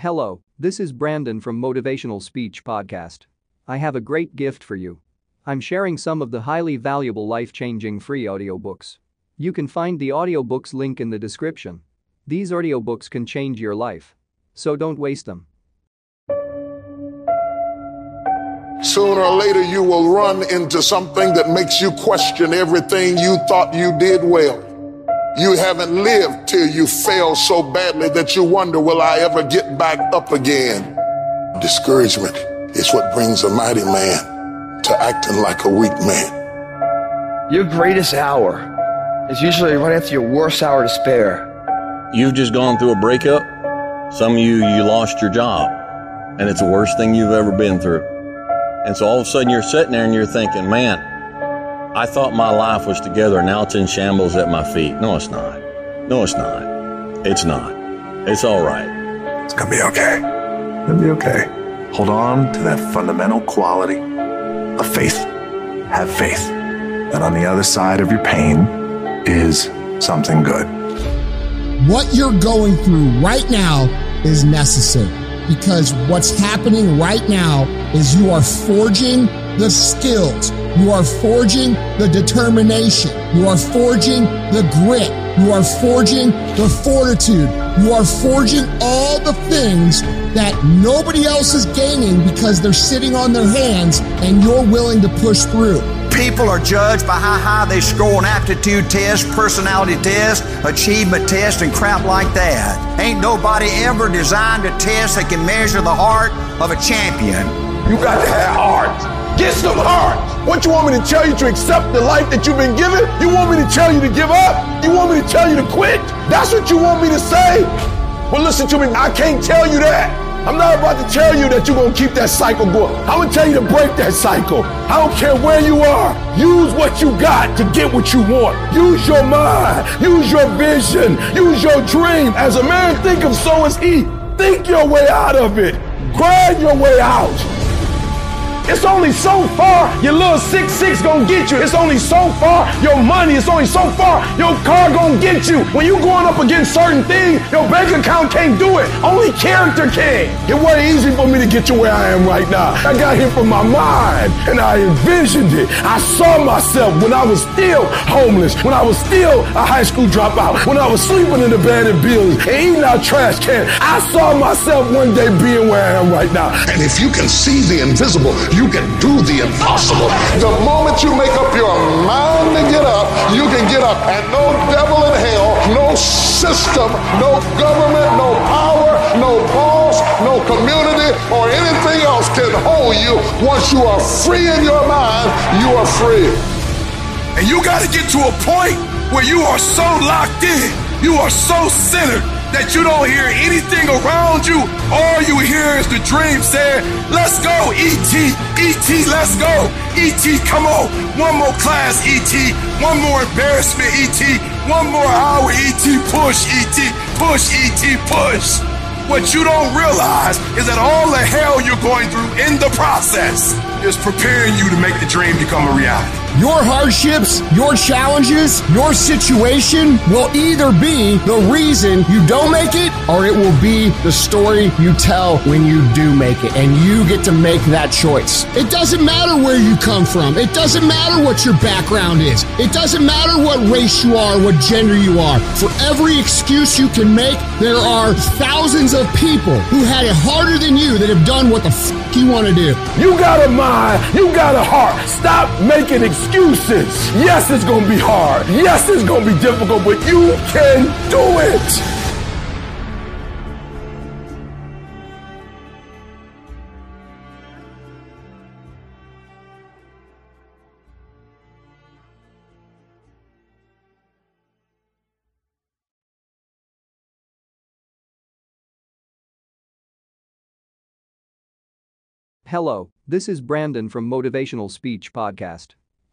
Hello, this is Brandon from Motivational Speech Podcast. I have a great gift for you. I'm sharing some of the highly valuable life changing free audiobooks. You can find the audiobooks link in the description. These audiobooks can change your life. So don't waste them. Sooner or later, you will run into something that makes you question everything you thought you did well. You haven't lived till you fail so badly that you wonder, will I ever get back up again? Discouragement is what brings a mighty man to acting like a weak man. Your greatest hour is usually right after your worst hour to spare. You've just gone through a breakup. Some of you, you lost your job, and it's the worst thing you've ever been through. And so all of a sudden you're sitting there and you're thinking, man, I thought my life was together. And now it's in shambles at my feet. No, it's not. No, it's not. It's not. It's all right. It's gonna be okay. It'll be okay. Hold on to that fundamental quality of faith. Have faith that on the other side of your pain is something good. What you're going through right now is necessary because what's happening right now is you are forging the skills you are forging the determination. You are forging the grit. You are forging the fortitude. You are forging all the things that nobody else is gaining because they're sitting on their hands and you're willing to push through. People are judged by how high they score on aptitude tests, personality tests, achievement tests, and crap like that. Ain't nobody ever designed a test that can measure the heart of a champion. You got to have heart. Get some heart. What you want me to tell you to accept the life that you've been given? You want me to tell you to give up? You want me to tell you to quit? That's what you want me to say? Well, listen to me. I can't tell you that. I'm not about to tell you that you're going to keep that cycle going. I'm going to tell you to break that cycle. I don't care where you are. Use what you got to get what you want. Use your mind. Use your vision. Use your dream. As a man think of so is he. Think your way out of it. Grind your way out. It's only so far your little six six gonna get you. It's only so far your money. It's only so far your car gonna get you. When you going up against certain things, your bank account can't do it. Only character can. It wasn't easy for me to get to where I am right now. I got here from my mind and I envisioned it. I saw myself when I was still homeless, when I was still a high school dropout, when I was sleeping in abandoned buildings and eating out trash cans. I saw myself one day being where I am right now. And if you can see the invisible, you can do the impossible. The moment you make up your mind to get up, you can get up. And no devil in hell, no system, no government, no power, no boss, no community, or anything else can hold you. Once you are free in your mind, you are free. And you got to get to a point where you are so locked in, you are so centered that you don't hear anything around you. All you hear is the dream saying, Let's go, ET, ET, let's go, ET, come on. One more class, ET, one more embarrassment, ET, one more hour, ET, push, ET, push, ET, push. What you don't realize is that all the hell you're going through in the process is preparing you to make the dream become a reality. Your hardships, your challenges, your situation will either be the reason you don't make it or it will be the story you tell when you do make it. And you get to make that choice. It doesn't matter where you come from. It doesn't matter what your background is. It doesn't matter what race you are, what gender you are. For every excuse you can make, there are thousands of people who had it harder than you that have done what the f- you want to do. You got a mind. You got a heart. Stop making excuses excuses. Yes, it's going to be hard. Yes, it's going to be difficult, but you can do it. Hello, this is Brandon from Motivational Speech Podcast.